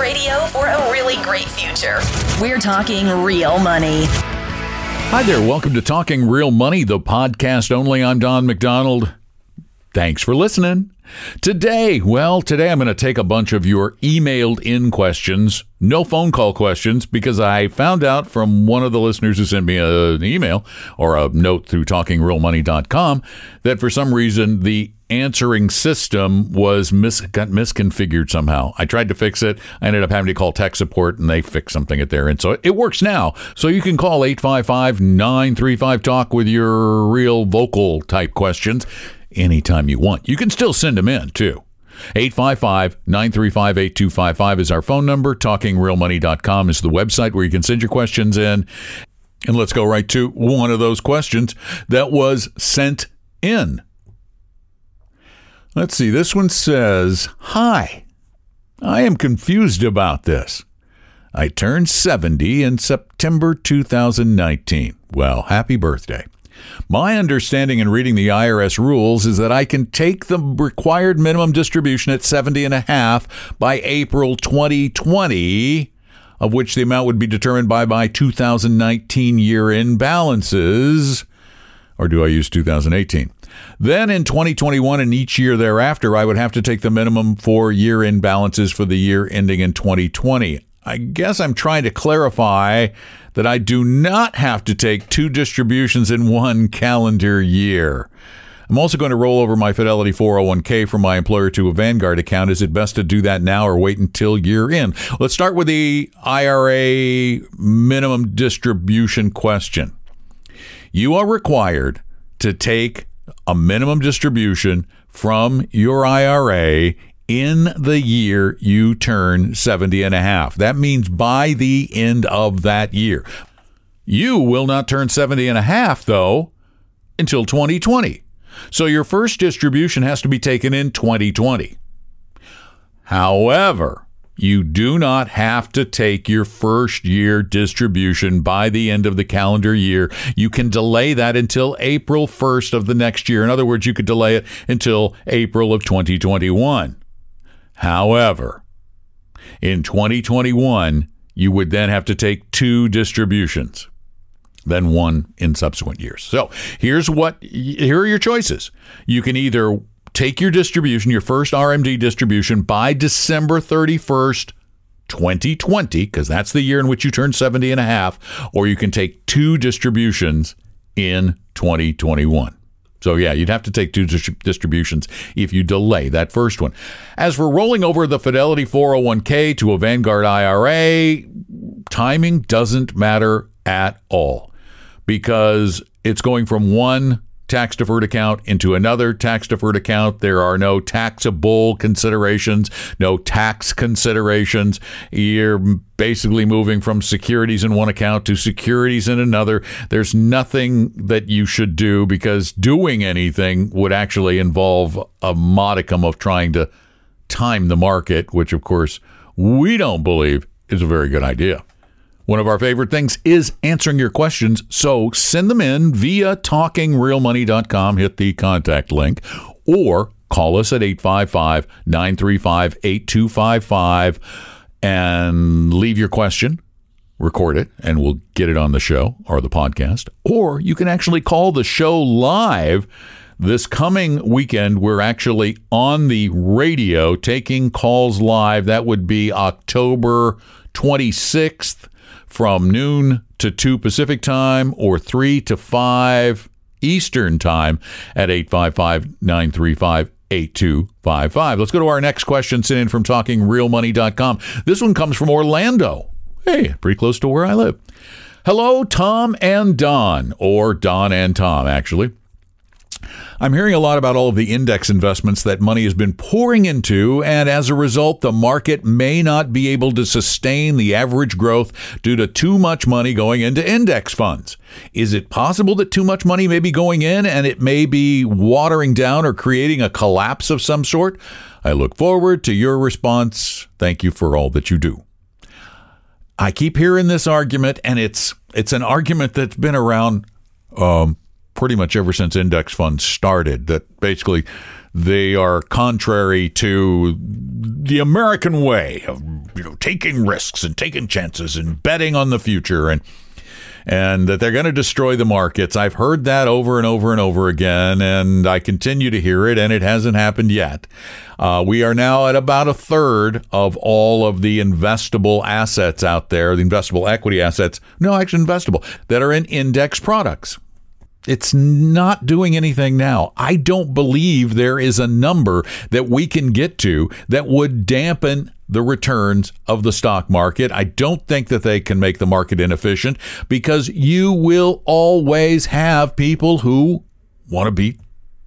Radio for a really great future. We're talking real money. Hi there. Welcome to Talking Real Money, the podcast only. I'm Don McDonald. Thanks for listening. Today, well, today I'm going to take a bunch of your emailed in questions, no phone call questions, because I found out from one of the listeners who sent me an email or a note through talkingrealmoney.com that for some reason the answering system was mis- got misconfigured somehow. I tried to fix it. I ended up having to call tech support and they fixed something at their end. So it works now. So you can call 855 935 Talk with your real vocal type questions anytime you want. You can still send them in too. 855 935 8255 is our phone number. TalkingRealMoney.com is the website where you can send your questions in. And let's go right to one of those questions that was sent in. Let's see. This one says Hi, I am confused about this. I turned 70 in September 2019. Well, happy birthday. My understanding in reading the IRS rules is that I can take the required minimum distribution at 70 and a half by April 2020, of which the amount would be determined by my 2019 year-end balances. Or do I use 2018? Then in 2021 and each year thereafter, I would have to take the minimum for year end balances for the year ending in 2020. I guess I'm trying to clarify that I do not have to take two distributions in one calendar year. I'm also going to roll over my Fidelity 401k from my employer to a Vanguard account. Is it best to do that now or wait until year end? Let's start with the IRA minimum distribution question. You are required to take a minimum distribution from your IRA in the year you turn 70 and a half. That means by the end of that year. You will not turn 70 and a half though until 2020. So your first distribution has to be taken in 2020. However, you do not have to take your first year distribution by the end of the calendar year. You can delay that until April 1st of the next year. In other words, you could delay it until April of 2021. However, in 2021, you would then have to take two distributions, then one in subsequent years. So here's what here are your choices. You can either take your distribution, your first RMD distribution by December 31st, 2020, because that's the year in which you turn 70 and a half, or you can take two distributions in 2021. So, yeah, you'd have to take two distributions if you delay that first one. As for rolling over the Fidelity 401k to a Vanguard IRA, timing doesn't matter at all because it's going from one tax deferred account into another tax deferred account. There are no taxable considerations, no tax considerations. You're basically moving from securities in one account to securities in another. There's nothing that you should do because doing anything would actually involve a modicum of trying to time the market, which of course we don't believe is a very good idea. One of our favorite things is answering your questions, so send them in via talkingrealmoney.com. Hit the contact link or call us at 855 935 8255 and leave your question. Record it and we'll get it on the show or the podcast. Or you can actually call the show live. This coming weekend, we're actually on the radio taking calls live. That would be October 26th from noon to 2 Pacific time or 3 to 5 Eastern time at 855 935 8255. Let's go to our next question sent in from talkingrealmoney.com. This one comes from Orlando. Hey, pretty close to where I live. Hello, Tom and Don, or Don and Tom, actually. I'm hearing a lot about all of the index investments that money has been pouring into, and as a result, the market may not be able to sustain the average growth due to too much money going into index funds. Is it possible that too much money may be going in and it may be watering down or creating a collapse of some sort? I look forward to your response. Thank you for all that you do. I keep hearing this argument, and it's it's an argument that's been around um, pretty much ever since index funds started. That basically they are contrary to the American way of you know taking risks and taking chances and betting on the future and and that they're going to destroy the markets. I've heard that over and over and over again, and I continue to hear it, and it hasn't happened yet. Uh, we are now at about a third of all of the investable assets out there, the investable equity assets, no, actually investable, that are in index products. It's not doing anything now. I don't believe there is a number that we can get to that would dampen the returns of the stock market. I don't think that they can make the market inefficient because you will always have people who want to beat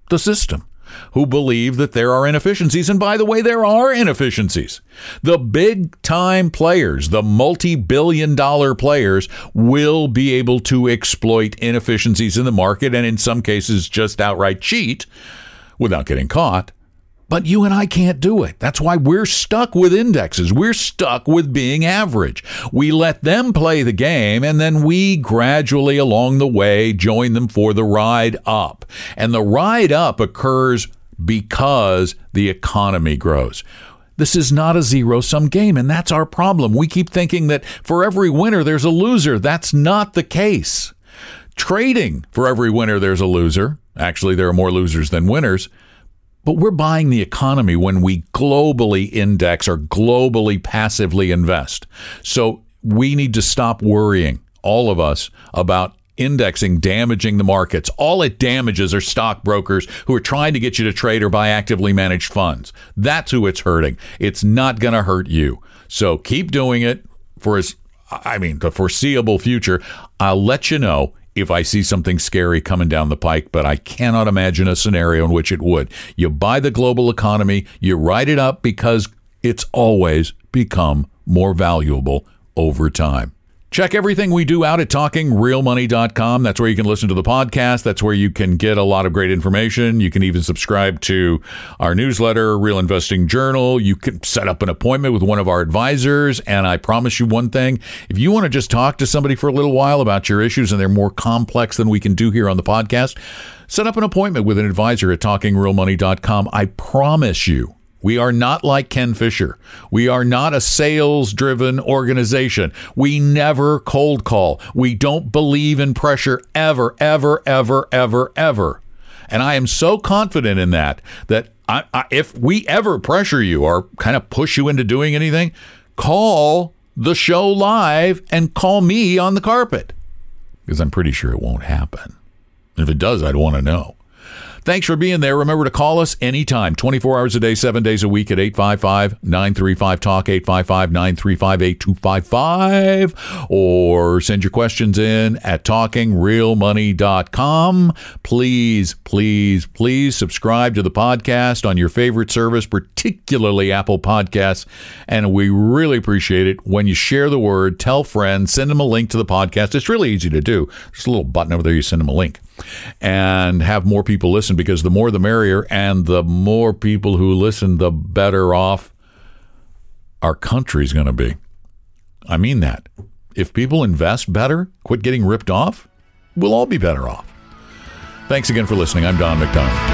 the system who believe that there are inefficiencies. And by the way, there are inefficiencies. The big time players, the multi billion dollar players, will be able to exploit inefficiencies in the market and in some cases just outright cheat without getting caught. But you and I can't do it. That's why we're stuck with indexes. We're stuck with being average. We let them play the game and then we gradually along the way join them for the ride up. And the ride up occurs because the economy grows. This is not a zero sum game, and that's our problem. We keep thinking that for every winner, there's a loser. That's not the case. Trading, for every winner, there's a loser. Actually, there are more losers than winners. But we're buying the economy when we globally index or globally passively invest. So we need to stop worrying, all of us, about indexing damaging the markets. All it damages are stockbrokers who are trying to get you to trade or buy actively managed funds. That's who it's hurting. It's not going to hurt you. So keep doing it for as I mean the foreseeable future. I'll let you know if I see something scary coming down the pike, but I cannot imagine a scenario in which it would. You buy the global economy, you write it up because it's always become more valuable over time. Check everything we do out at talkingrealmoney.com. That's where you can listen to the podcast. That's where you can get a lot of great information. You can even subscribe to our newsletter, Real Investing Journal. You can set up an appointment with one of our advisors. And I promise you one thing if you want to just talk to somebody for a little while about your issues and they're more complex than we can do here on the podcast, set up an appointment with an advisor at talkingrealmoney.com. I promise you we are not like Ken Fisher. We are not a sales driven organization. We never cold call. We don't believe in pressure ever, ever, ever, ever, ever. And I am so confident in that that I, I, if we ever pressure you or kind of push you into doing anything, call the show live and call me on the carpet because I'm pretty sure it won't happen. If it does, I'd want to know. Thanks for being there. Remember to call us anytime, 24 hours a day, seven days a week at 855 935 Talk, 855 935 8255, or send your questions in at talkingrealmoney.com. Please, please, please subscribe to the podcast on your favorite service, particularly Apple Podcasts. And we really appreciate it when you share the word, tell friends, send them a link to the podcast. It's really easy to do. There's a little button over there, you send them a link and have more people listen because the more the merrier, and the more people who listen, the better off our country's going to be. I mean that. If people invest better, quit getting ripped off, we'll all be better off. Thanks again for listening. I'm Don McDonald.